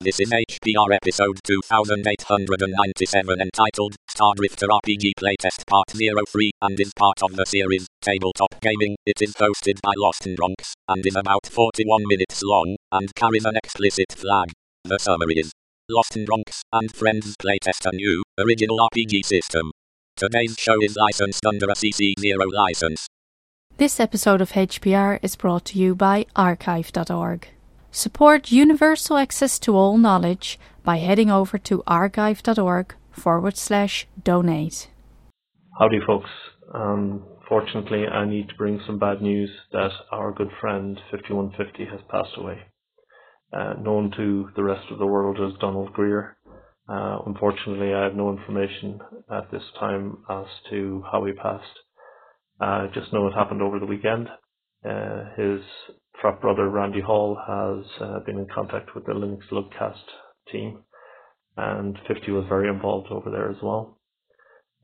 This is HPR episode 2897 entitled Stardrifter RPG Playtest Part 03 and is part of the series Tabletop Gaming. It is hosted by Lost and Bronx and is about 41 minutes long and carries an explicit flag. The summary is Lost and Bronx and Friends playtest a new, original RPG system. Today's show is licensed under a CC0 license. This episode of HPR is brought to you by archive.org. Support universal access to all knowledge by heading over to archive.org forward slash donate. Howdy, folks. Um, fortunately, I need to bring some bad news that our good friend 5150 has passed away. Uh, known to the rest of the world as Donald Greer. Uh, unfortunately, I have no information at this time as to how he passed. I just know it happened over the weekend. Uh, his frat brother Randy Hall has uh, been in contact with the Linux Lugcast team, and 50 was very involved over there as well.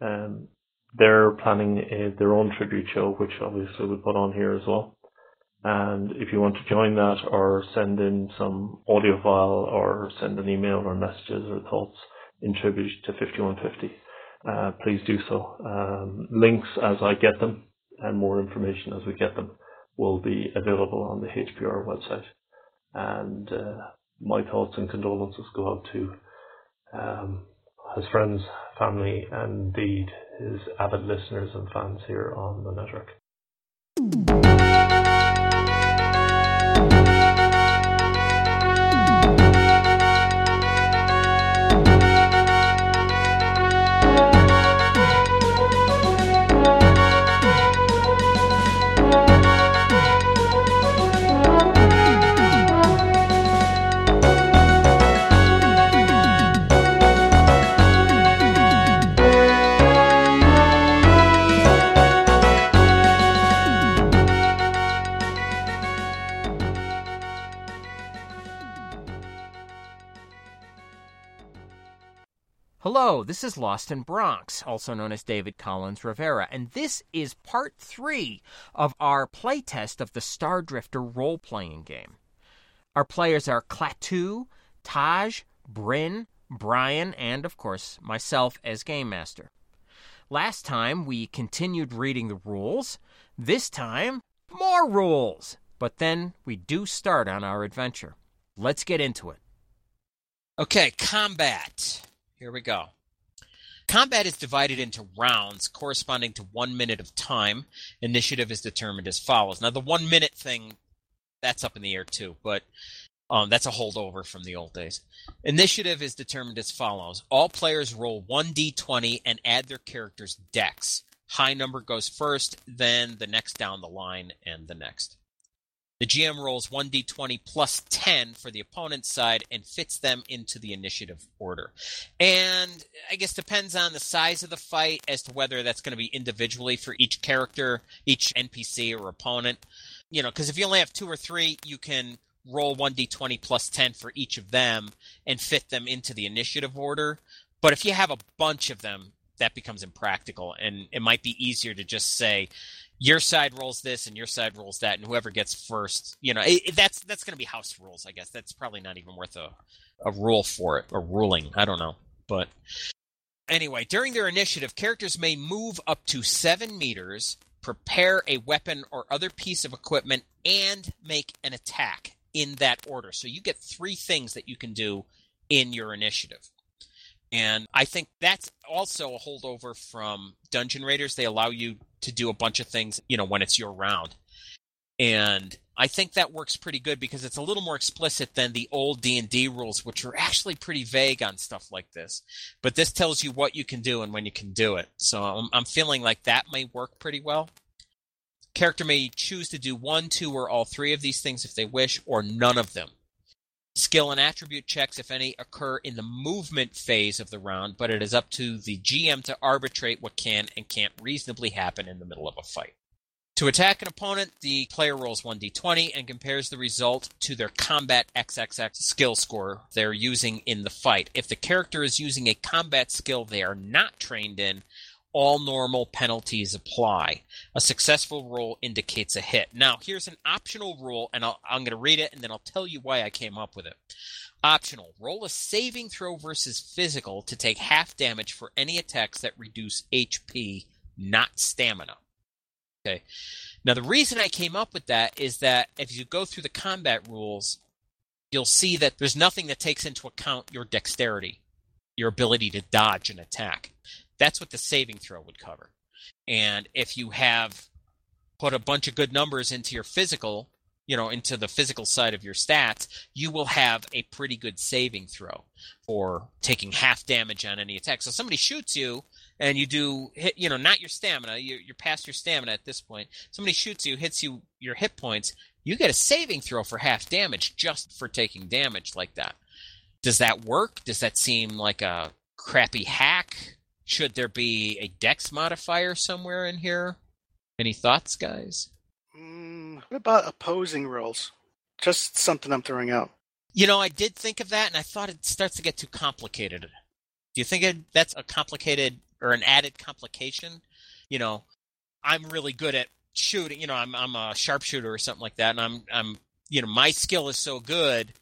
Um, they're planning a, their own tribute show, which obviously we'll put on here as well. And if you want to join that or send in some audio file or send an email or messages or thoughts in tribute to 5150, uh, please do so. Um, links as I get them and more information as we get them will be available on the HPR website. And uh, my thoughts and condolences go out to um, his friends, family, and indeed his avid listeners and fans here on the network. This is Lost in Bronx, also known as David Collins Rivera, and this is part three of our playtest of the Stardrifter role playing game. Our players are Klaatu, Thaj, Brinn, Brian, and of course, myself as Game Master. Last time we continued reading the rules. This time, more rules! But then we do start on our adventure. Let's get into it. Okay, combat. Here we go. Combat is divided into rounds corresponding to one minute of time. Initiative is determined as follows. Now, the one minute thing, that's up in the air too, but um, that's a holdover from the old days. Initiative is determined as follows All players roll 1d20 and add their character's dex. High number goes first, then the next down the line, and the next. The GM rolls 1d20 plus 10 for the opponent's side and fits them into the initiative order. And I guess depends on the size of the fight as to whether that's going to be individually for each character, each NPC or opponent. You know, because if you only have two or three, you can roll 1d20 plus 10 for each of them and fit them into the initiative order. But if you have a bunch of them, that becomes impractical and it might be easier to just say your side rolls this and your side rolls that, and whoever gets first, you know, it, that's that's going to be house rules, I guess. That's probably not even worth a a rule for it, a ruling. I don't know, but anyway, during their initiative, characters may move up to seven meters, prepare a weapon or other piece of equipment, and make an attack in that order. So you get three things that you can do in your initiative. And I think that's also a holdover from Dungeon Raiders. They allow you to do a bunch of things, you know, when it's your round. And I think that works pretty good because it's a little more explicit than the old D&D rules which are actually pretty vague on stuff like this. But this tells you what you can do and when you can do it. So I'm, I'm feeling like that may work pretty well. Character may choose to do one, two, or all three of these things if they wish, or none of them. Skill and attribute checks, if any, occur in the movement phase of the round, but it is up to the GM to arbitrate what can and can't reasonably happen in the middle of a fight. To attack an opponent, the player rolls 1d20 and compares the result to their combat XXX skill score they're using in the fight. If the character is using a combat skill they are not trained in, all normal penalties apply. A successful roll indicates a hit. Now, here's an optional rule, and i am going to read it and then I'll tell you why I came up with it. Optional. Roll a saving throw versus physical to take half damage for any attacks that reduce HP, not stamina. Okay. Now, the reason I came up with that is that if you go through the combat rules, you'll see that there's nothing that takes into account your dexterity, your ability to dodge an attack. That's what the saving throw would cover. And if you have put a bunch of good numbers into your physical, you know, into the physical side of your stats, you will have a pretty good saving throw for taking half damage on any attack. So somebody shoots you and you do hit, you know, not your stamina, you're, you're past your stamina at this point. Somebody shoots you, hits you your hit points, you get a saving throw for half damage just for taking damage like that. Does that work? Does that seem like a crappy hack? Should there be a dex modifier somewhere in here? Any thoughts, guys? Mm, what about opposing rolls? Just something I'm throwing out. You know, I did think of that, and I thought it starts to get too complicated. Do you think it, that's a complicated or an added complication? You know, I'm really good at shooting. You know, I'm I'm a sharpshooter or something like that, and I'm I'm you know my skill is so good,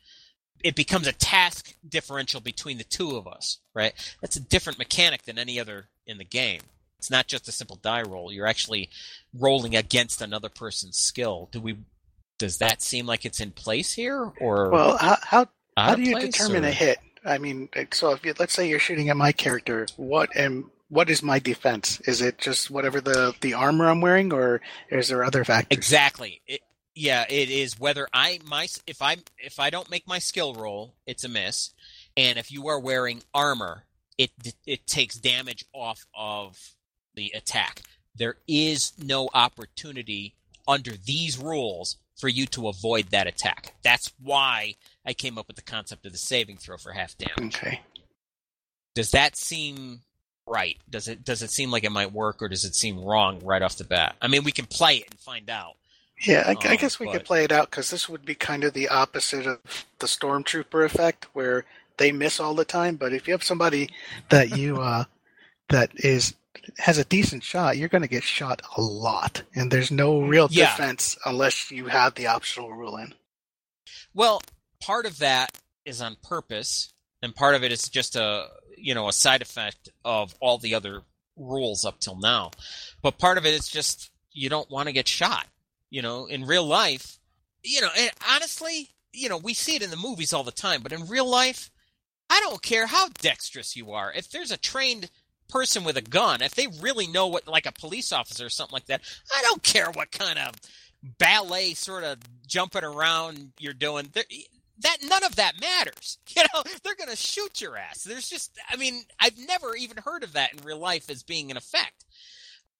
it becomes a task differential between the two of us, right? That's a different mechanic than any other in the game. It's not just a simple die roll. You're actually rolling against another person's skill. Do we? Does that seem like it's in place here, or well, how how, how do you determine or? a hit? I mean, so if you, let's say you're shooting at my character, what am what is my defense? Is it just whatever the the armor I'm wearing, or is there other factors? Exactly. It, yeah, it is whether I my if I if I don't make my skill roll, it's a miss, and if you are wearing armor, it it takes damage off of the attack. There is no opportunity under these rules for you to avoid that attack. That's why I came up with the concept of the saving throw for half damage. Okay. Does that seem right? Does it does it seem like it might work, or does it seem wrong right off the bat? I mean, we can play it and find out. Yeah, I, um, I guess we but... could play it out because this would be kind of the opposite of the stormtrooper effect, where they miss all the time. But if you have somebody that you uh, that is has a decent shot, you're going to get shot a lot, and there's no real yeah. defense unless you have the optional rule in. Well, part of that is on purpose, and part of it is just a you know a side effect of all the other rules up till now. But part of it is just you don't want to get shot. You know, in real life, you know, and honestly, you know, we see it in the movies all the time, but in real life, I don't care how dexterous you are. If there's a trained person with a gun, if they really know what, like a police officer or something like that, I don't care what kind of ballet sort of jumping around you're doing. that none of that matters. You know, they're going to shoot your ass. There's just, I mean, I've never even heard of that in real life as being an effect.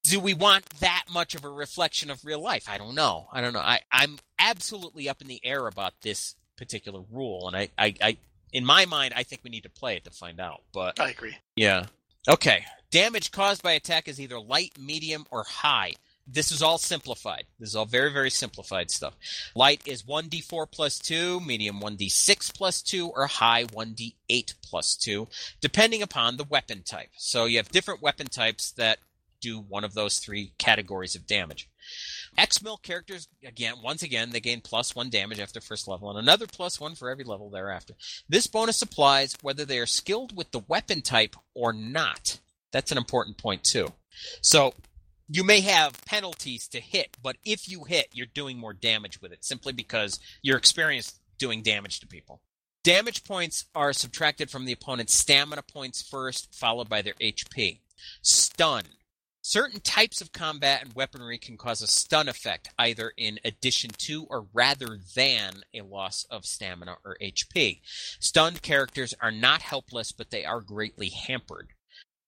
Do we want that much of a reflection of real life? I don't know. I don't know. I, I'm absolutely up in the air about this particular rule, and I, I, I in my mind, I think we need to play it to find out. But I agree. Yeah. Okay. Damage caused by attack is either light, medium, or high. This is all simplified. This is all very, very simplified stuff. Light is 1d4 plus 2, medium 1d6 plus 2, or high 1d8 plus 2, depending upon the weapon type. So you have different weapon types that do one of those three categories of damage. X-Mil characters, again, once again, they gain plus one damage after first level and another plus one for every level thereafter. This bonus applies whether they are skilled with the weapon type or not. That's an important point, too. So, you may have penalties to hit, but if you hit, you're doing more damage with it simply because you're experienced doing damage to people. Damage points are subtracted from the opponent's stamina points first, followed by their HP. Stun Certain types of combat and weaponry can cause a stun effect, either in addition to or rather than a loss of stamina or HP. Stunned characters are not helpless, but they are greatly hampered.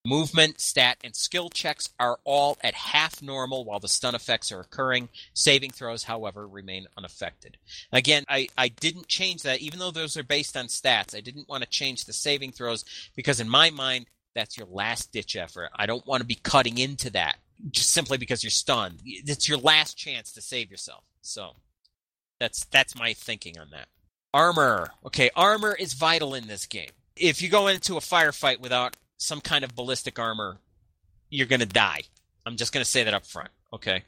Movement, stat, and skill checks are all at half normal while the stun effects are occurring. Saving throws, however, remain unaffected. Again, I, I didn't change that, even though those are based on stats. I didn't want to change the saving throws because, in my mind, that's your last ditch effort. I don't want to be cutting into that just simply because you're stunned. It's your last chance to save yourself. So that's that's my thinking on that. Armor. Okay, armor is vital in this game. If you go into a firefight without some kind of ballistic armor, you're going to die. I'm just going to say that up front. Okay.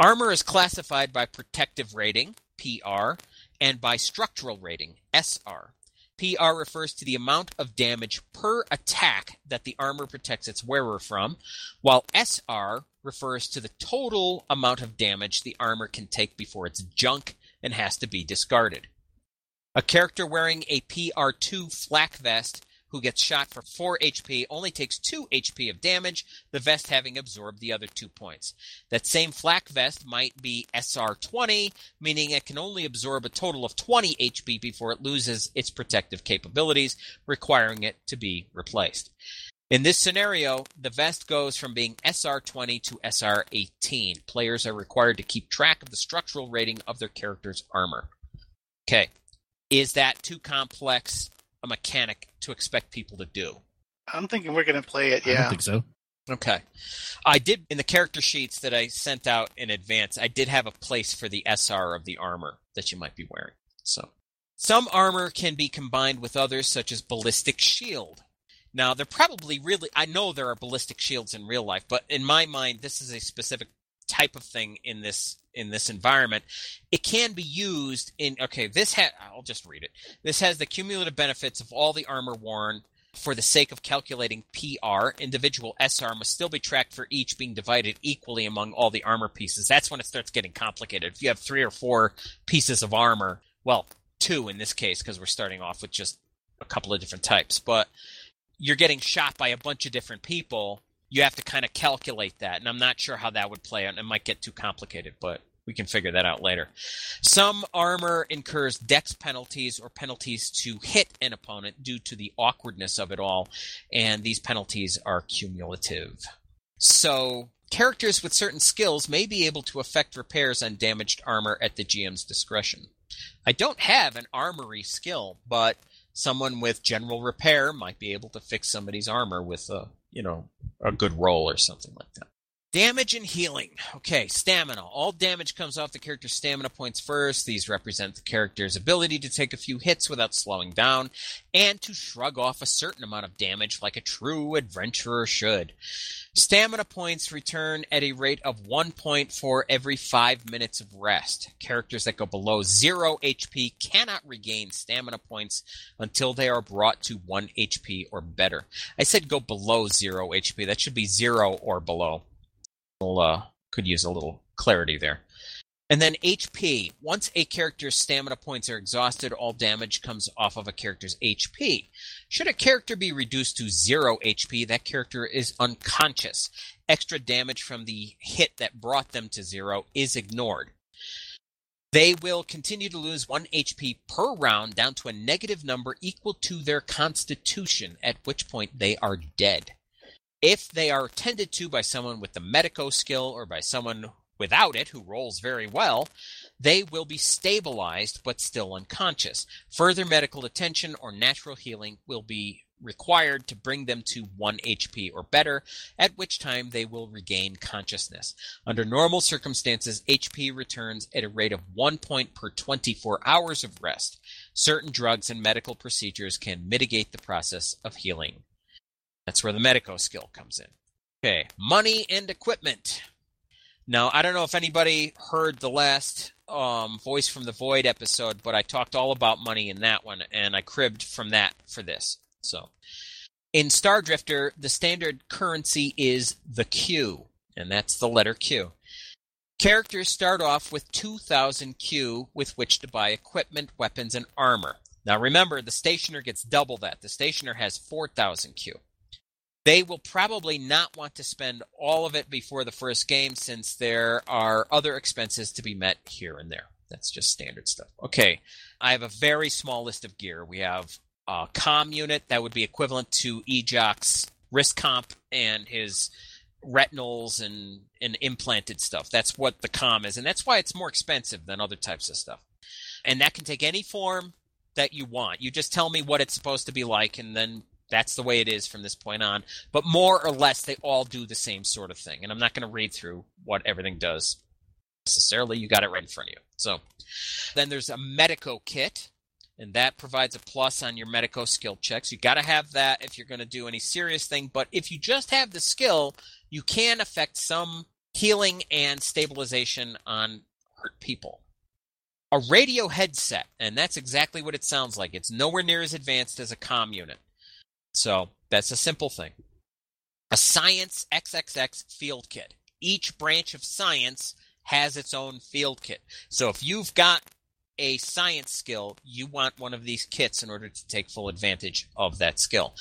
Armor is classified by protective rating, PR, and by structural rating, SR. PR refers to the amount of damage per attack that the armor protects its wearer from, while SR refers to the total amount of damage the armor can take before it's junk and has to be discarded. A character wearing a PR2 flak vest who gets shot for 4 HP only takes 2 HP of damage, the vest having absorbed the other 2 points. That same flak vest might be SR20, meaning it can only absorb a total of 20 HP before it loses its protective capabilities, requiring it to be replaced. In this scenario, the vest goes from being SR20 to SR18. Players are required to keep track of the structural rating of their character's armor. Okay. Is that too complex a mechanic to expect people to do. I'm thinking we're going to play it. Yeah, I don't think so. Okay. I did in the character sheets that I sent out in advance. I did have a place for the SR of the armor that you might be wearing. So, some armor can be combined with others, such as ballistic shield. Now, they're probably really. I know there are ballistic shields in real life, but in my mind, this is a specific type of thing in this in this environment it can be used in okay this has i'll just read it this has the cumulative benefits of all the armor worn for the sake of calculating PR, individual SR must still be tracked for each being divided equally among all the armor pieces. That's when it starts getting complicated. If you have three or four pieces of armor, well, two in this case, because we're starting off with just a couple of different types, but you're getting shot by a bunch of different people you have to kind of calculate that. And I'm not sure how that would play out. It might get too complicated, but we can figure that out later. Some armor incurs dex penalties or penalties to hit an opponent due to the awkwardness of it all, and these penalties are cumulative. So, characters with certain skills may be able to effect repairs on damaged armor at the GM's discretion. I don't have an armory skill, but someone with general repair might be able to fix somebody's armor with a you know, a good role or something like that. Damage and healing. Okay, stamina. All damage comes off the character's stamina points first. These represent the character's ability to take a few hits without slowing down and to shrug off a certain amount of damage like a true adventurer should. Stamina points return at a rate of one point for every five minutes of rest. Characters that go below zero HP cannot regain stamina points until they are brought to one HP or better. I said go below zero HP. That should be zero or below uh, could use a little clarity there. And then HP. Once a character's stamina points are exhausted, all damage comes off of a character's HP. Should a character be reduced to zero HP, that character is unconscious. Extra damage from the hit that brought them to zero is ignored. They will continue to lose 1 HP per round down to a negative number equal to their constitution, at which point they are dead. If they are tended to by someone with the medico skill or by someone without it who rolls very well, they will be stabilized but still unconscious. Further medical attention or natural healing will be required to bring them to 1 HP or better, at which time they will regain consciousness. Under normal circumstances, HP returns at a rate of 1 point per 24 hours of rest. Certain drugs and medical procedures can mitigate the process of healing. That's where the medico skill comes in. Okay, money and equipment. Now, I don't know if anybody heard the last um, Voice from the Void episode, but I talked all about money in that one, and I cribbed from that for this. So, in Stardrifter, the standard currency is the Q, and that's the letter Q. Characters start off with 2,000 Q with which to buy equipment, weapons, and armor. Now remember, the stationer gets double that. The stationer has 4,000 Q. They will probably not want to spend all of it before the first game since there are other expenses to be met here and there. That's just standard stuff. Okay, I have a very small list of gear. We have a com unit that would be equivalent to Ejock's wrist comp and his retinals and, and implanted stuff. That's what the com is, and that's why it's more expensive than other types of stuff. And that can take any form that you want. You just tell me what it's supposed to be like, and then that's the way it is from this point on. But more or less, they all do the same sort of thing. And I'm not going to read through what everything does necessarily. You got it right in front of you. So then there's a Medico kit. and that provides a plus on your medico skill checks. You got to have that if you're going to do any serious thing. But if you just have the skill, you can affect some healing and stabilization on hurt people. A radio headset, and that's exactly what it sounds like. It's nowhere near as advanced as a com unit. So that's a simple thing. A Science XXX field kit. Each branch of science has its own field kit. So if you've got a science skill, you want one of these kits in order to take full advantage of that skill.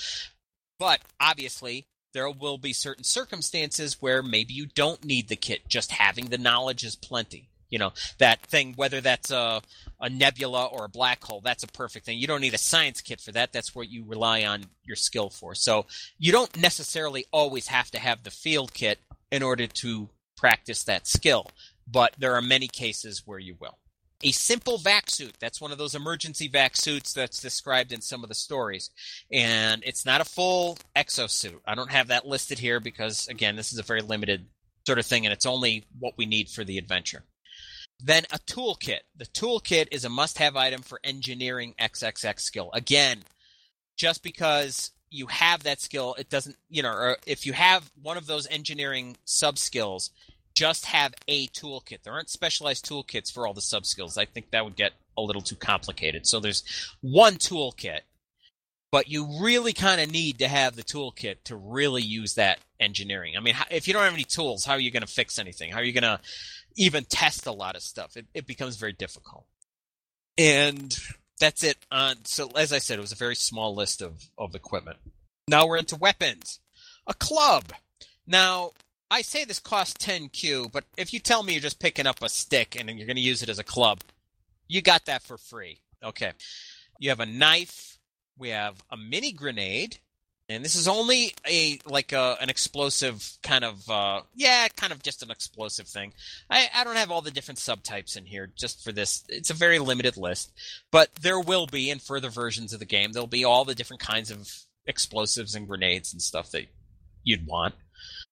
But obviously, there will be certain circumstances where maybe you don't need the kit. Just having the knowledge is plenty. You know, that thing, whether that's a, a nebula or a black hole, that's a perfect thing. You don't need a science kit for that. That's what you rely on your skill for. So you don't necessarily always have to have the field kit in order to practice that skill, but there are many cases where you will a simple vac suit. That's one of those emergency vac suits that's described in some of the stories. And it's not a full exosuit. I don't have that listed here because, again, this is a very limited sort of thing and it's only what we need for the adventure. Then a toolkit. The toolkit is a must have item for engineering XXX skill. Again, just because you have that skill, it doesn't, you know, if you have one of those engineering sub skills, just have a toolkit. There aren't specialized toolkits for all the sub skills. I think that would get a little too complicated. So there's one toolkit, but you really kind of need to have the toolkit to really use that engineering. I mean, if you don't have any tools, how are you going to fix anything? How are you going to even test a lot of stuff? It, it becomes very difficult. And that's it. On so as I said, it was a very small list of of equipment. Now we're into weapons. A club. Now, I say this costs 10Q, but if you tell me you're just picking up a stick and you're going to use it as a club, you got that for free. Okay. You have a knife. We have a mini grenade. And this is only a like a, an explosive kind of uh, yeah, kind of just an explosive thing. I, I don't have all the different subtypes in here just for this. It's a very limited list, but there will be in further versions of the game. There'll be all the different kinds of explosives and grenades and stuff that you'd want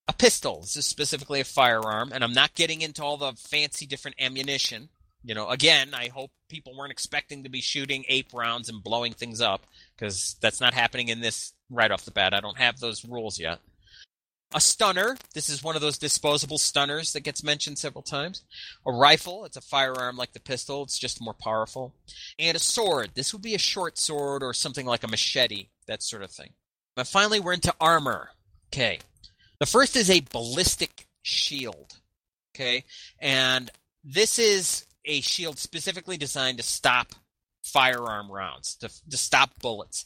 a pistol. This is specifically a firearm, and I'm not getting into all the fancy different ammunition. You know, again, I hope people weren't expecting to be shooting ape rounds and blowing things up because that's not happening in this right off the bat. I don't have those rules yet. A stunner. This is one of those disposable stunners that gets mentioned several times. A rifle. It's a firearm like the pistol. It's just more powerful. And a sword. This would be a short sword or something like a machete. That sort of thing. But finally, we're into armor. Okay. The first is a ballistic shield. Okay. And this is a shield specifically designed to stop firearm rounds, to, to stop bullets.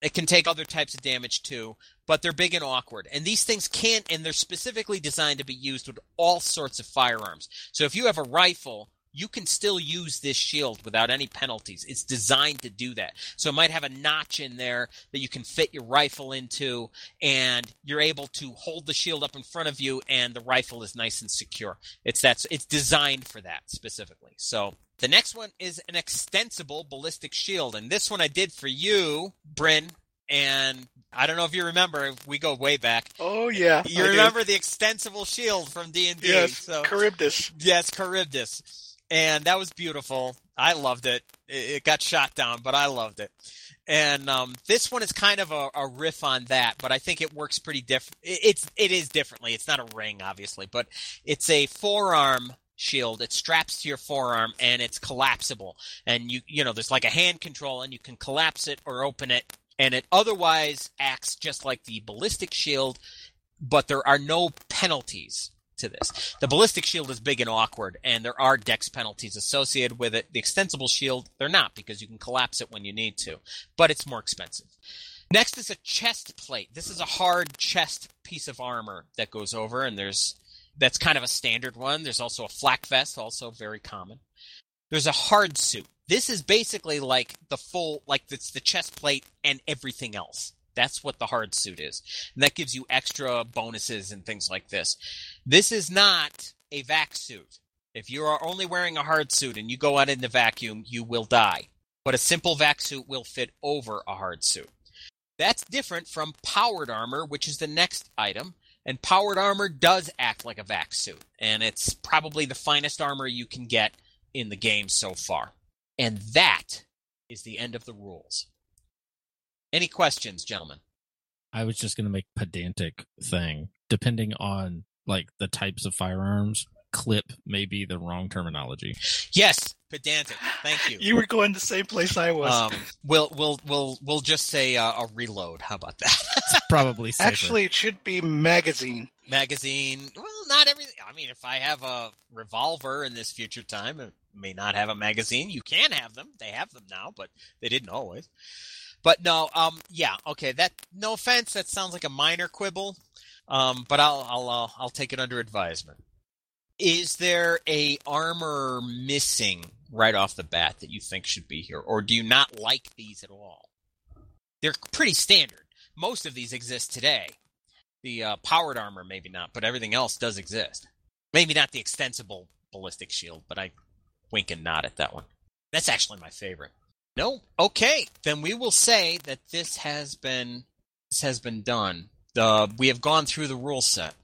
It can take other types of damage too, but they're big and awkward. And these things can't, and they're specifically designed to be used with all sorts of firearms. So if you have a rifle, you can still use this shield without any penalties. It's designed to do that. So it might have a notch in there that you can fit your rifle into, and you're able to hold the shield up in front of you, and the rifle is nice and secure. It's that. It's designed for that specifically. So the next one is an extensible ballistic shield, and this one I did for you, Brinn, and I don't know if you remember. We go way back. Oh yeah, you I remember do. the extensible shield from D and D? Yes, so, Charybdis. Yes, Charybdis and that was beautiful. I loved it. It, got shot down, but I loved it. And um, this one is kind of a, a, riff on that, but I think it works pretty different. It's it is differently. It's not a ring, obviously, but it's a forearm shield. It straps to your forearm and it's collapsible. And you you know there's like a hand control, and you can collapse it or open it, and it otherwise acts just like the ballistic shield, but there are no penalties to this. The ballistic shield is big and awkward, and there are dex penalties associated with it. The extensible shield, they're not because you can collapse it when you need to, but it's more expensive. Next is a chest plate. This is a hard chest piece of armor that goes over, and there's that's kind of a standard one. There's also a flak vest, also very common. There's a hard suit. This is basically like the full, like it's the chest plate and everything else. That's what the hard suit is. And that gives you extra bonuses and things like this. This is not a vac suit. If you are only wearing a hard suit and you go out in the vacuum, you will die. But a simple vac suit will fit over a hard suit. That's different from powered armor, which is the next item. And powered armor does act like a vac suit. And it's probably the finest armor you can get in the game so far. And that is the end of the rules. Any questions, gentlemen? I was just going to make pedantic thing. Depending on like the types of firearms, clip may be the wrong terminology. Yes, pedantic. Thank you. You were going the same place I was. Um, we'll we'll we'll we'll just say uh, a reload. How about that? Probably safer. Actually, it should be magazine. Magazine. Well, not everything. I mean, if I have a revolver in this future time, it may not have a magazine. You can have them. They have them now, but they didn't always. But no, um, yeah, okay. That no offense. That sounds like a minor quibble, um, but I'll I'll uh, I'll take it under advisement. Is there a armor missing right off the bat that you think should be here, or do you not like these at all? They're pretty standard. Most of these exist today. The uh, powered armor, maybe not, but everything else does exist. Maybe not the extensible ballistic shield, but I wink and nod at that one. That's actually my favorite. No, okay, then we will say that this has been this has been done. Uh, we have gone through the rule set.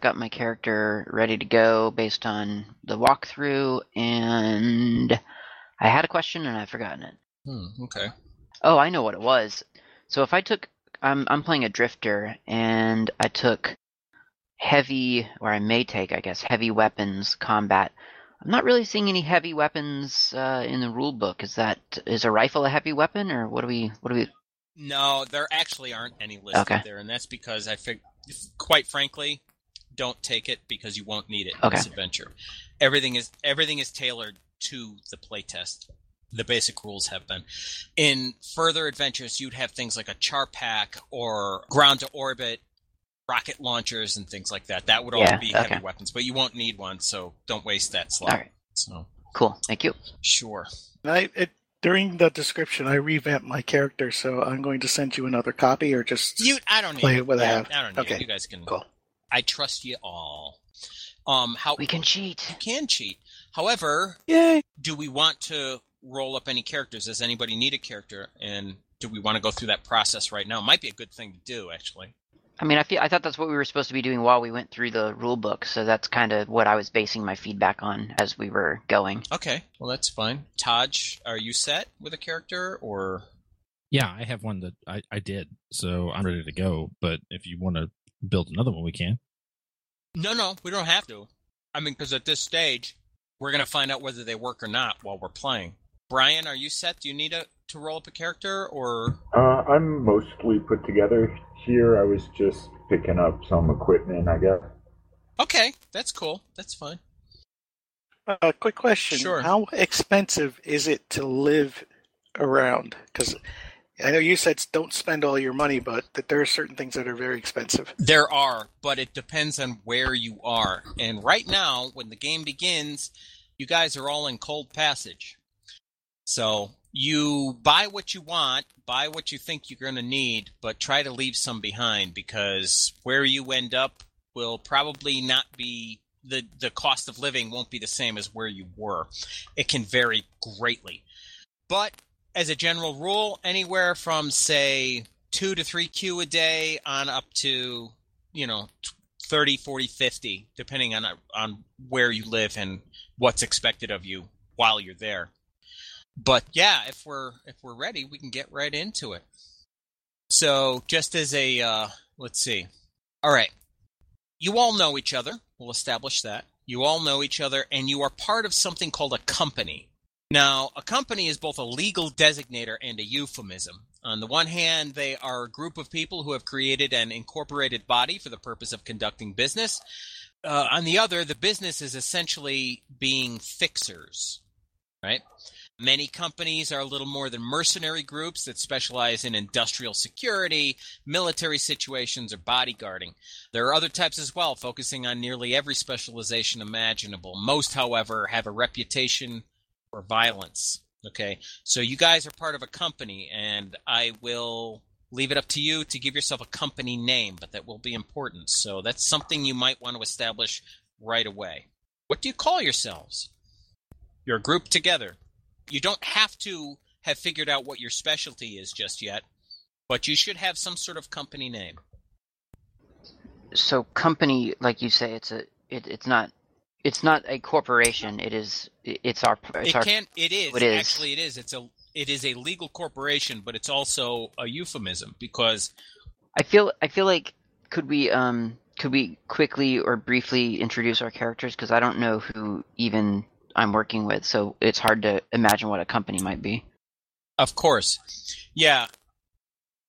Got my character ready to go based on the walkthrough, and I had a question and I've forgotten it. Hmm, okay. Oh, I know what it was. So if I took, I'm I'm playing a drifter, and I took heavy, or I may take, I guess, heavy weapons combat. I'm not really seeing any heavy weapons uh, in the rule book. Is that is a rifle a heavy weapon, or what do we what do we? No, there actually aren't any listed Okay. there, and that's because I think, quite frankly, don't take it because you won't need it in Okay. this adventure. Everything is everything is tailored to the playtest. The basic rules have been. In further adventures, you'd have things like a char pack or ground to orbit rocket launchers and things like that. That would all Yeah, be heavy weapons, but you won't need one, so don't waste that slot. All right, So cool. Thank you. sure. And I it, during the description, I revamped my character, so I'm going to send you another copy, or just You, I don't need Play it. it with a Yeah, half. I don't need Okay. it. You guys can. Cool. I trust you all. Um, how We can cheat. you can cheat. However, yay. do we want to roll up any characters? Does anybody need a character? And do we want to go through that process right now? Might be a good thing to do, actually. I mean, I feel I thought that's what we were supposed to be doing while we went through the rule book, so that's kind of what I was basing my feedback on as we were going. Okay, well that's fine. Thaj, are you set with a character, or Yeah, I have one that I, I did, so I'm ready to go. But if you want to build another one, we can. no? No, we don't have to. I mean, because at this stage, we're gonna find out whether they work or not while we're playing. Brian, are you set? Do you need a, to roll up a character, or Uh, I'm mostly put together here. I was just picking up some equipment, I guess. okay? That's cool. That's fine. Uh, quick question: Sure. How expensive is it to live around? Because I know you said don't spend all your money, but that there are certain things that are very expensive. There are, but it depends on where you are. And right now, when the game begins, you guys are all in cold passage. So you buy what you want, buy what you think you're going to need, but try to leave some behind because where you end up will probably not be the the cost of living won't be the same as where you were. It can vary greatly. But as a general rule, anywhere from say two to three Q a day on up to, you know, 30, 40, 50, depending on, on where you live and what's expected of you while you're there. But yeah, if we're, if we're ready, we can get right into it. So just as a, uh, let's see. All right. You all know each other. We'll establish that. You all know each other and you are part of something called a company. Now, a company is both a legal designator and a euphemism. On the one hand, they are a group of people who have created an incorporated body for the purpose of conducting business. Uh, on the other, the business is essentially being fixers, right? Many companies are a little more than mercenary groups that specialize in industrial security, military situations, or bodyguarding. There are other types as well, focusing on nearly every specialization imaginable. Most, however, have a reputation for violence. Okay, so you guys are part of a company, and I will leave it up to you to give yourself a company name, but that will be important. So that's something you might want to establish right away. What do you call yourselves? You're a group together. You don't have to have figured out what your specialty is just yet, but you should have some sort of company name. So company, like you say, it's a it, it's not it's not a corporation. It is it's our it's it our can it is it is. actually it is it's a it is a legal corporation, but it's also a euphemism because I feel I feel like could we um could we quickly or briefly introduce our characters because I don't know who even I'm working with, so it's hard to imagine what a company might be. Of course. Yeah.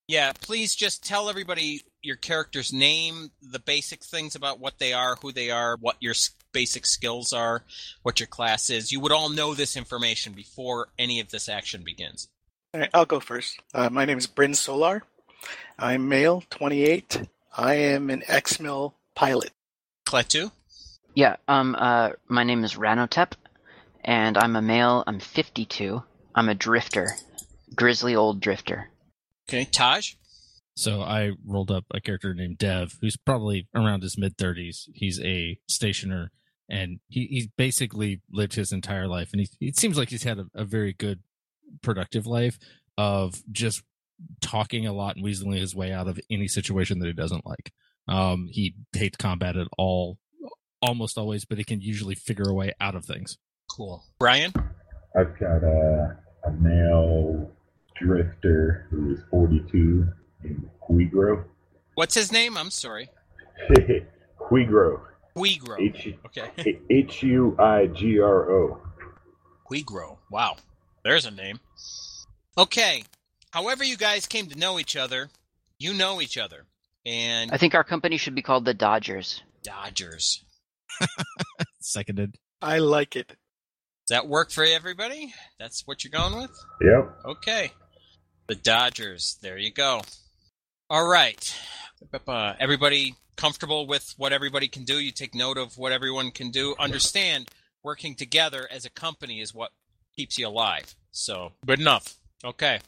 Yeah, please just tell everybody your character's name, the basic things about what they are, who they are, what your basic skills are, what your class is. You would all know this information before any of this action begins. All right, I'll go first. Uh, my name is Brinn Solar. I'm male, 28. I am an ex-mil pilot. Klaatu? Yeah, um uh my name is Ranotep and I'm a male, I'm 52. I'm a drifter. Grizzly old drifter. Okay, Taj? So I rolled up a character named Dev, who's probably around his mid thirties. He's a stationer, and he, he's basically lived his entire life, and he it seems like he's had a, a very good, productive life of just talking a lot and weaseling his way out of any situation that he doesn't like. Um, he hates combat at all, almost always, but he can usually figure a way out of things. Cool. Brian? I've got a, a male drifter who is 42 named Huigro. What's his name? I'm sorry. Huigro. Huigro. H Okay. H U I G R O. Huigro. Wow. There's a name. Okay. However you guys came to know each other, you know each other. And I think our company should be called the Dodgers. Dodgers. Seconded. I like it. Does that work for everybody? That's what you're going with? Yep. Okay. The Dodgers. There you go. All right. Everybody comfortable with what everybody can do? You take note of what everyone can do. Understand working together as a company is what keeps you alive. So, good enough. Okay.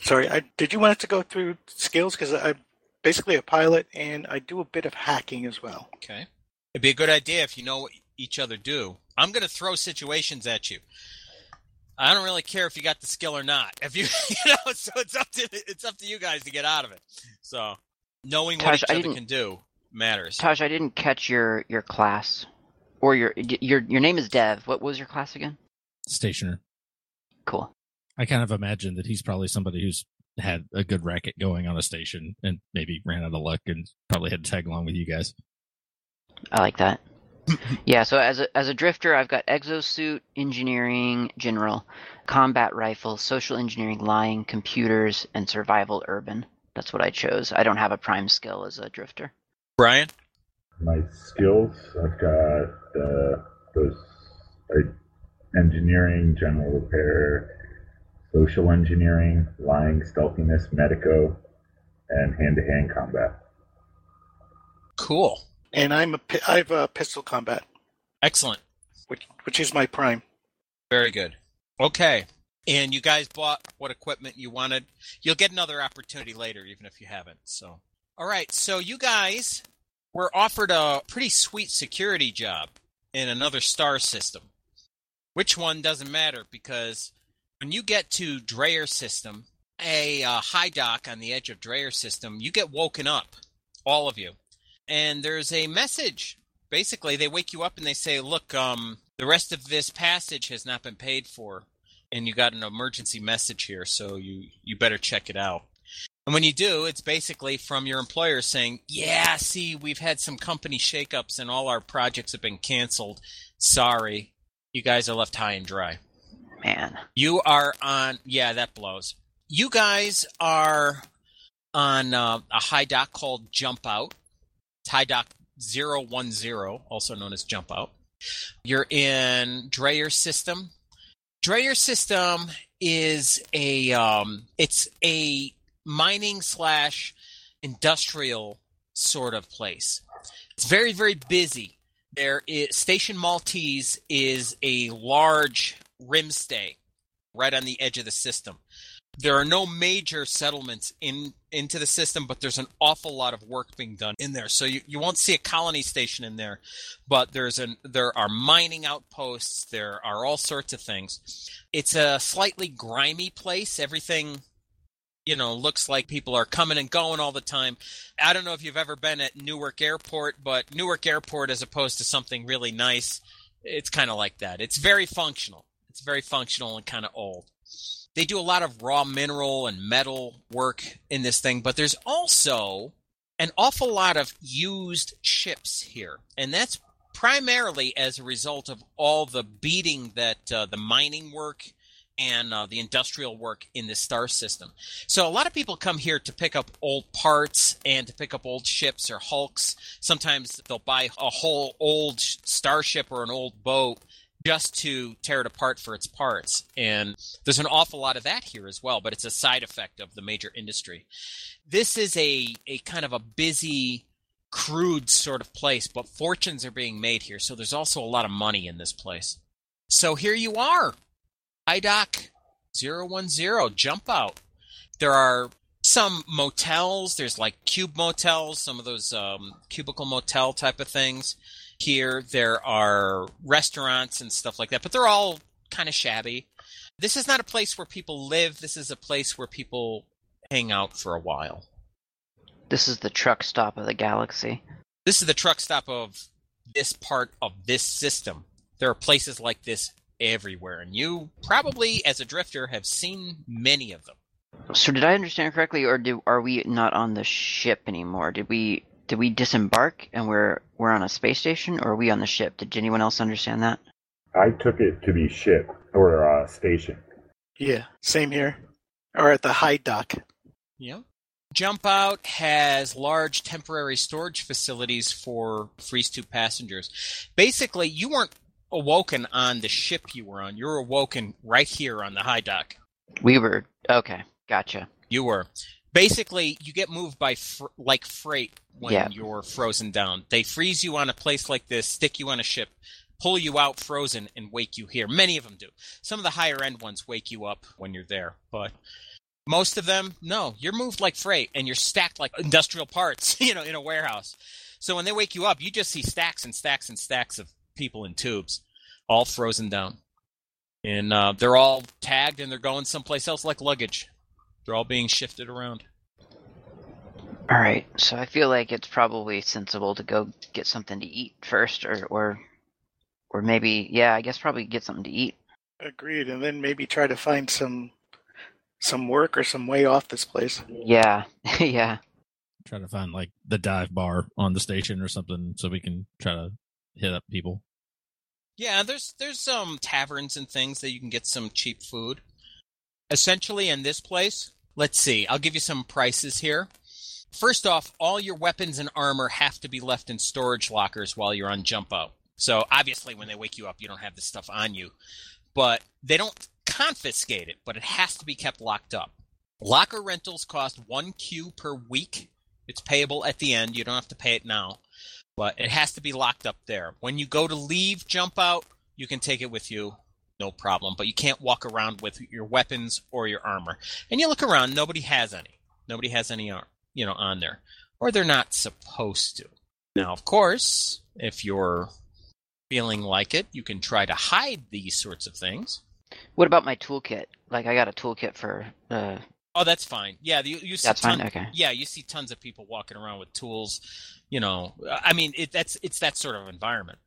Sorry, I, did you want us to go through skills? Because I'm basically a pilot and I do a bit of hacking as well. Okay. It'd be a good idea if you know what each other do. I'm going to throw situations at you. I don't really care if you got the skill or not. If you, you know, so it's up to it's up to you guys to get out of it. So, knowing what Thaj, each I other can do matters. Thaj, I didn't catch your your class or your your your name is Dev. What was your class again? Stationer. Cool. I kind of imagine that he's probably somebody who's had a good racket going on a station and maybe ran out of luck and probably had to tag along with you guys. I like that. Yeah, so as a as a drifter, I've got exosuit, engineering, general, combat rifle, social engineering, lying, computers, and survival urban. That's what I chose. I don't have a prime skill as a drifter. Brian? My skills, I've got uh, those uh, engineering, general repair, social engineering, lying, stealthiness, medico, and hand-to-hand combat. Cool. And I'm a I have a pistol combat, Excellent. which which is my prime. Very good. Okay. And you guys bought what equipment you wanted. You'll get another opportunity later, even if you haven't. So, all right. So you guys were offered a pretty sweet security job in another star system. Which one doesn't matter because when you get to Dreyer system, a uh, high dock on the edge of Dreyer system, you get woken up, all of you, and there's a message. Basically, they wake you up and they say, "Look, um, the rest of this passage has not been paid for, and you got an emergency message here, so you you better check it out." And when you do, it's basically from your employer saying, "Yeah, see, we've had some company shakeups and all our projects have been canceled. Sorry, you guys are left high and dry." Man, You are on. Yeah, that blows. You guys are on uh, a high dock called Jump Out. Dock 010, also known as Jump Out. You're in Dreyer System. Dreyer System is a um, it's a mining slash industrial sort of place. It's very very busy. There is Station Maltese is a large rim stay right on the edge of the system. There are no major settlements in into the system, but there's an awful lot of work being done in there. So you, you won't see a colony station in there, but there's an there are mining outposts, there are all sorts of things. It's a slightly grimy place. Everything you know looks like people are coming and going all the time. I don't know if you've ever been at Newark Airport, but Newark Airport as opposed to something really nice, it's kind of like that. It's very functional. It's very functional and kind of old. They do a lot of raw mineral and metal work in this thing, but there's also an awful lot of used ships here. And that's primarily as a result of all the beating that uh, the mining work and uh, the industrial work in the star system. So a lot of people come here to pick up old parts and to pick up old ships or hulks. Sometimes they'll buy a whole old starship or an old boat just to tear it apart for its parts. And there's an awful lot of that here as well, but it's a side effect of the major industry. This is a, a kind of a busy, crude sort of place, but fortunes are being made here. So there's also a lot of money in this place. So here you are, IDOC 010, jump out. There are some motels. There's like cube motels, some of those um, cubicle motel type of things. Here, there are restaurants and stuff like that, but they're all kind of shabby. This is not a place where people live. This is a place where people hang out for a while. This is the truck stop of the galaxy. This is the truck stop of this part of this system. There are places like this everywhere, and you probably, as a drifter, have seen many of them. So, did I understand correctly, or do, are we not on the ship anymore? Did we did we disembark and we're we're on a space station, or are we on the ship? Did anyone else understand that? I took it to be ship or uh, station. Yeah, same here. Or at the high dock. Yeah. Jump Out has large temporary storage facilities for freeze tube passengers. Basically, you weren't awoken on the ship you were on. You were awoken right here on the high dock. We were okay. Gotcha. You were. Basically, you get moved by fr- like freight when Yeah. you're frozen down. They freeze you on a place like this, stick you on a ship, pull you out frozen, and wake you here. Many of them do. Some of the higher end ones wake you up when you're there, but most of them, no. You're moved like freight, and you're stacked like industrial parts, you know, in a warehouse. So when they wake you up, you just see stacks and stacks and stacks of people in tubes, all frozen down, and uh, they're all tagged and they're going someplace else like luggage. They're all being shifted around. All right. So I feel like it's probably sensible to go get something to eat first, or or or maybe yeah, I guess probably get something to eat. Agreed, and then maybe try to find some some work or some way off this place. Yeah, yeah. Try to find like the dive bar on the station or something so we can try to hit up people. Yeah, there's there's some taverns and things that you can get some cheap food. Essentially, in this place, let's see. I'll give you some prices here. First off, all your weapons and armor have to be left in storage lockers while you're on jump out. So obviously, when they wake you up, you don't have this stuff on you, but they don't confiscate it. But it has to be kept locked up. Locker rentals cost one Q per week. It's payable at the end. You don't have to pay it now, but it has to be locked up there. When you go to leave jump out, you can take it with you, no problem. But you can't walk around with your weapons or your armor. And you look around, nobody has any. Nobody has any, ar- you know, on there, or they're not supposed to. Now, of course, if you're feeling like it, you can try to hide these sorts of things. What about my toolkit? Like I got a toolkit for uh Oh, that's fine. Yeah, you, you see That's fine? Okay. Yeah, you see tons of people walking around with tools. You know, I mean, it, that's it's that sort of environment.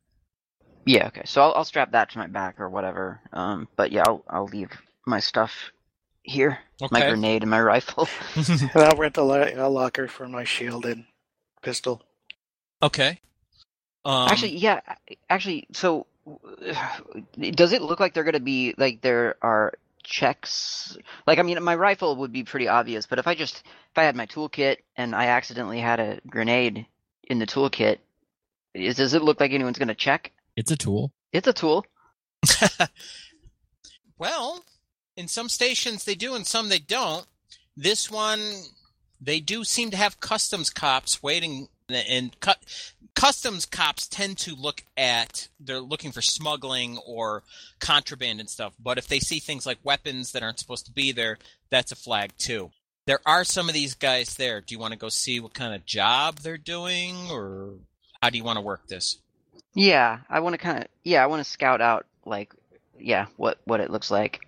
Yeah, okay. So I'll I'll strap that to my back or whatever. Um but yeah, I'll I'll leave my stuff here. My grenade and my rifle. And I'll rent a, lo- a locker for my shield and pistol. Okay. Um, actually, yeah, actually, so does it look like they're going to be like there are checks? Like, I mean, my rifle would be pretty obvious, but if I just if I had my toolkit and I accidentally had a grenade in the toolkit, is, does it look like anyone's going to check? It's a tool. It's a tool. well, in some stations they do, and some they don't. This one, they do seem to have customs cops waiting, and cu- customs cops tend to look at they're looking for smuggling or contraband and stuff. But if they see things like weapons that aren't supposed to be there, that's a flag too. There are some of these guys there. Do you want to go see what kind of job they're doing, or how do you want to work this? Yeah, I want to kind of yeah, I want to scout out like yeah, what what it looks like.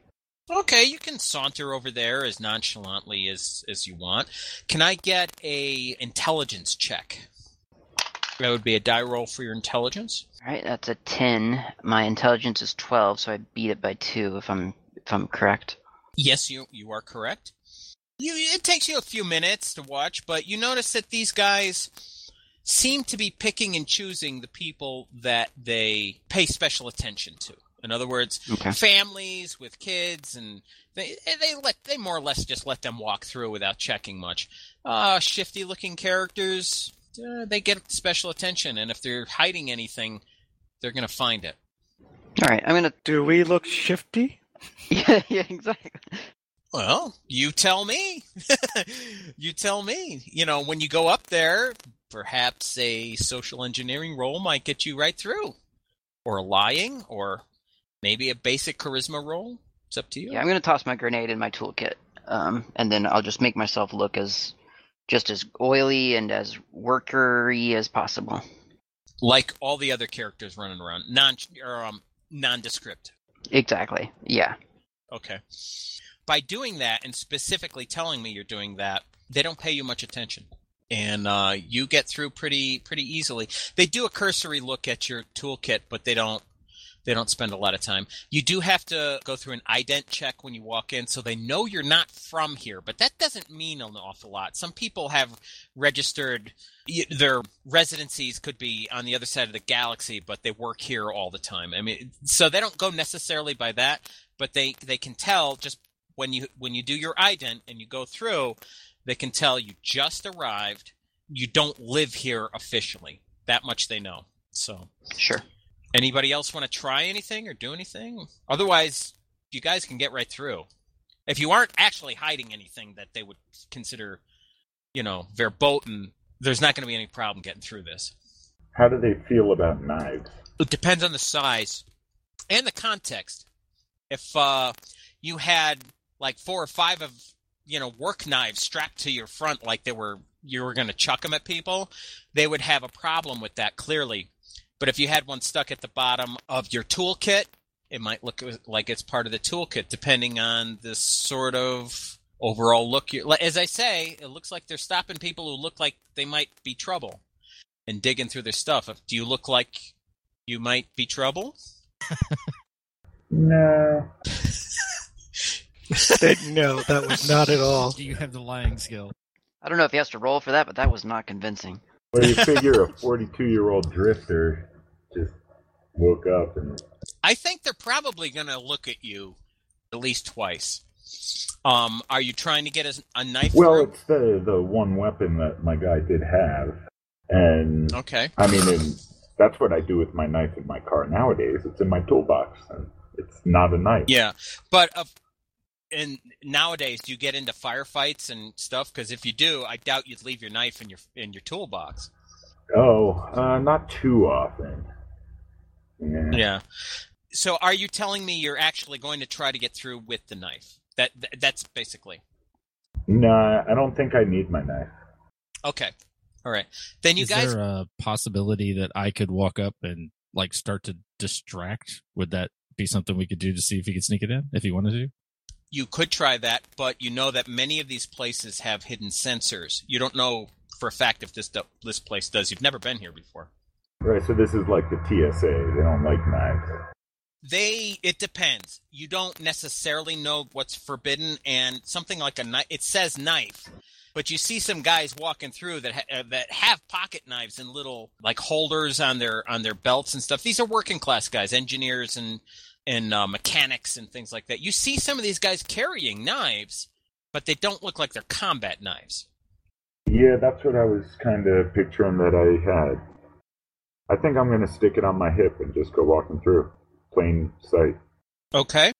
Okay, you can saunter over there as nonchalantly as as you want. Can I get a intelligence check? That would be a die roll for your intelligence. All right, that's a 10. My intelligence is 12, so I beat it by 2 if I'm if I'm correct. Yes, you you are correct. You it takes you a few minutes to watch, but you notice that these guys seem to be picking and choosing the people that they pay special attention to. In other words, Okay. families with kids, and they they let they more or less just let them walk through without checking much. Uh, shifty looking characters, uh, they get special attention, and if they're hiding anything, they're going to find it. All right, I'm gonna. Do we look shifty? Yeah, yeah, exactly. Well, you tell me. you tell me. You know, when you go up there, perhaps a social engineering roll might get you right through, or lying, or maybe a basic charisma roll. It's up to you. Yeah, I'm gonna toss my grenade in my toolkit, um, and then I'll just make myself look as just as oily and as workery as possible. Like all the other characters running around, non or um nondescript. Exactly. Yeah. Okay. By doing that and specifically telling me you're doing that, they don't pay you much attention. And uh, you get through pretty pretty easily. They do a cursory look at your toolkit, but they don't they don't spend a lot of time. You do have to go through an ident check when you walk in, so they know you're not from here. But that doesn't mean an awful lot. Some people have registered their residencies could be on the other side of the galaxy, but they work here all the time. I mean, so they don't go necessarily by that, but they they can tell just when you when you do your ident and you go through, they can tell you just arrived. You don't live here officially. That much they know. So, Sure. anybody else want to try anything or do anything? Otherwise, you guys can get right through. If you aren't actually hiding anything that they would consider, you know, verboten, there's not going to be any problem getting through this. How do they feel about knives? It depends on the size and the context. If uh, you had like four or five of you know work knives strapped to your front, like they were you were going to chuck them at people, they would have a problem with that clearly. But if you had one stuck at the bottom of your toolkit, it might look like it's part of the toolkit, depending on the sort of overall look. You, as I say, it looks like they're stopping people who look like they might be trouble and digging through their stuff. Do you look like you might be trouble? No. no, that was not at all. Do you have the lying skill? I don't know if he has to roll for that, but that was not convincing. Well, you figure a 42 year old drifter just woke up and I think they're probably going to look at you at least twice. Um, are you trying to get a, a knife? well, through? it's the the one weapon that my guy did have, and okay. I mean, and that's what I do with my knife in my car nowadays. It's in my toolbox, and it's not a knife. Yeah, but uh, and nowadays, do you get into firefights and stuff? Because if you do, I doubt you'd leave your knife in your in your toolbox. Oh, uh, not too often. Yeah. Yeah. So, are you telling me you're actually going to try to get through with the knife? That, that that's basically No, I don't think I need my knife. okay. All right, then you Is guys. there a possibility that I could walk up and like start to distract? Would that be something we could do to see if he could sneak it in if he wanted to? You could try that, but you know that many of these places have hidden sensors. You don't know for a fact if this do- this place does. You've never been here before. Right, so this is like the TSA. They don't like knives. They it depends. You don't necessarily know what's forbidden, and something like a knife. It says knife, but you see some guys walking through that ha- uh, that have pocket knives and little like holders on their on their belts and stuff. These are working class guys, engineers and and uh, mechanics and things like that. You see some of these guys carrying knives, but they don't look like they're combat knives. Yeah, that's what I was kind of picturing that I had. I think I'm going to stick it on my hip and just go walking through. Plain sight. Okay.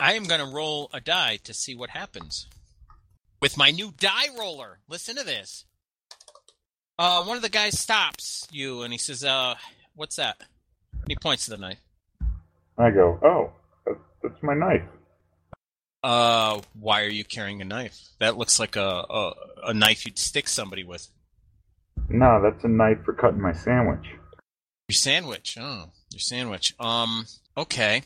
I am going to roll a die to see what happens. With my new die roller. Listen to this. Uh, one of the guys stops you and he says, uh, what's that? And he points to the knife. I go, oh, that- that's my knife. Uh, why are you carrying a knife? That looks like a, a, a knife you'd stick somebody with. No, that's a knife for cutting my sandwich. Your sandwich. Oh, your sandwich. Um, okay.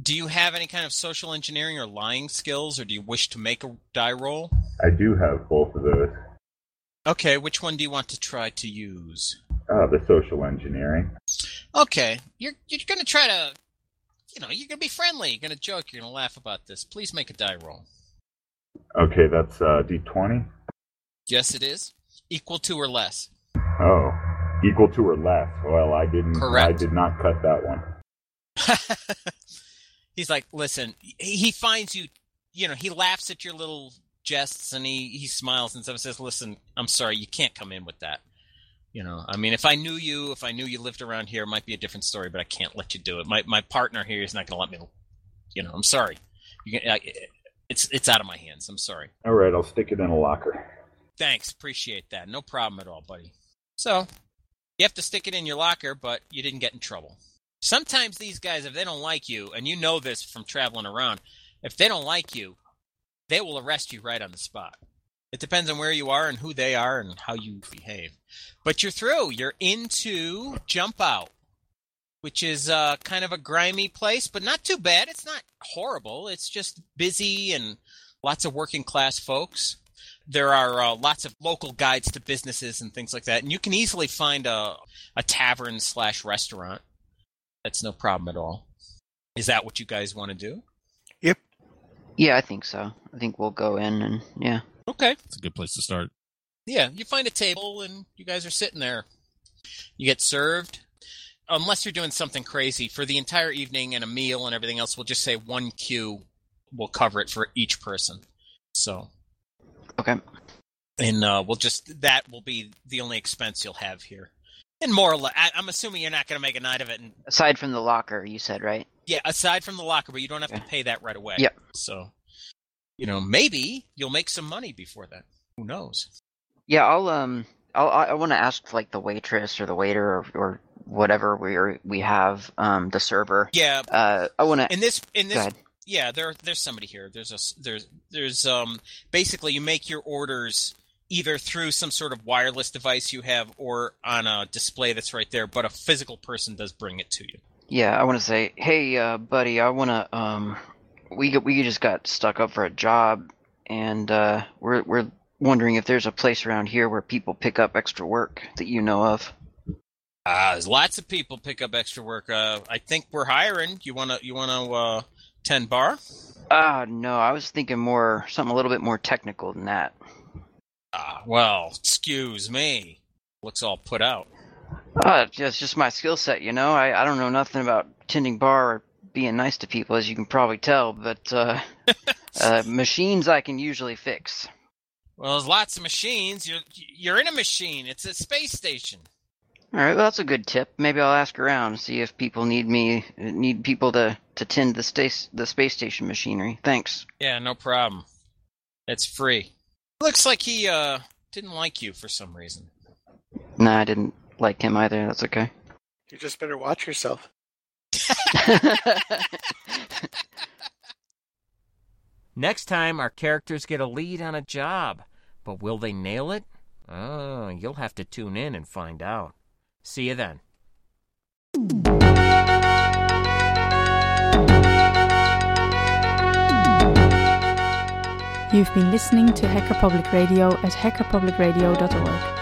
Do you have any kind of social engineering or lying skills, or do you wish to make a die roll? I do have both of those. Okay, which one do you want to try to use? Uh, the social engineering. Okay, you're you're gonna try to, you know, you're gonna be friendly. You're gonna joke. You're gonna laugh about this. Please make a die roll. Okay, that's uh, D20. Yes, it is. Equal to or less. Oh, equal to or less. Well, I didn't. Correct. I did not cut that one. He's like, listen, he finds you, you know, he laughs at your little jests and he, he smiles and and says, listen, I'm sorry, you can't come in with that. You know, I mean, if I knew you, if I knew you lived around here, it might be a different story, but I can't let you do it. My my partner here is not going to let me. You know, I'm sorry. You can, I, it's it's out of my hands. I'm sorry. All right, I'll stick it in a locker. Thanks, appreciate that. No problem at all, buddy. So, you have to stick it in your locker, but you didn't get in trouble. Sometimes these guys, if they don't like you, and you know this from traveling around, if they don't like you, they will arrest you right on the spot. It depends on where you are and who they are and how you behave. But you're through. You're into Jump Out, which is uh, kind of a grimy place, but not too bad. It's not horrible. It's just busy and lots of working class folks. There are uh, lots of local guides to businesses and things like that, and you can easily find a a tavern slash restaurant. That's no problem at all. Is that what you guys want to do? Yep. Yeah, I think so. I think we'll go in and yeah. Okay. It's a good place to start. Yeah, you find a table and you guys are sitting there. You get served. Unless you're doing something crazy for the entire evening and a meal and everything else, we'll just say one Q will cover it for each person. So, Okay. and uh, we'll just that will be the only expense you'll have here. And more or less, I, I'm assuming you're not going to make a night of it. And Aside from the locker, you said right? yeah, aside from the locker, but you don't have to pay that right away. Yep. So, you know, maybe you'll make some money before that. Who knows? Yeah, I'll um, I'll, I I want to ask like the waitress or the waiter or, or whatever we are, we have um the server. Yeah. Uh, I want to. In this, in this, yeah, there, there's somebody here. There's a there's, there's, um, basically you make your orders either through some sort of wireless device you have or on a display that's right there, but a physical person does bring it to you. Yeah, I want to say, hey, uh, buddy, I want to um, we we just got stuck up for a job, and uh, we're we're wondering if there's a place around here where people pick up extra work that you know of. Uh, there's lots of people pick up extra work. Uh, I think we're hiring. You wanna, you wanna, uh, ten bar? Ah, no, I was thinking more something a little bit more technical than that. Ah, well, excuse me. Looks all put out. Uh, it's just my skill set, you know. I, I don't know nothing about tending bar or being nice to people, as you can probably tell. But uh, uh, machines I can usually fix. Well, there's lots of machines. You're, you're in a machine. It's a space station. All right, well that's a good tip. Maybe I'll ask around see if people need me need people to to tend the space the space station machinery. Thanks. Yeah, no problem. It's free. Looks like he uh didn't like you for some reason. Nah, I didn't like him either. That's okay. You just better watch yourself. Next time, our characters get a lead on a job. But will they nail it? Oh, you'll have to tune in and find out. See you then. You've been listening to Hacker Public Radio at hackerpublicradio.org.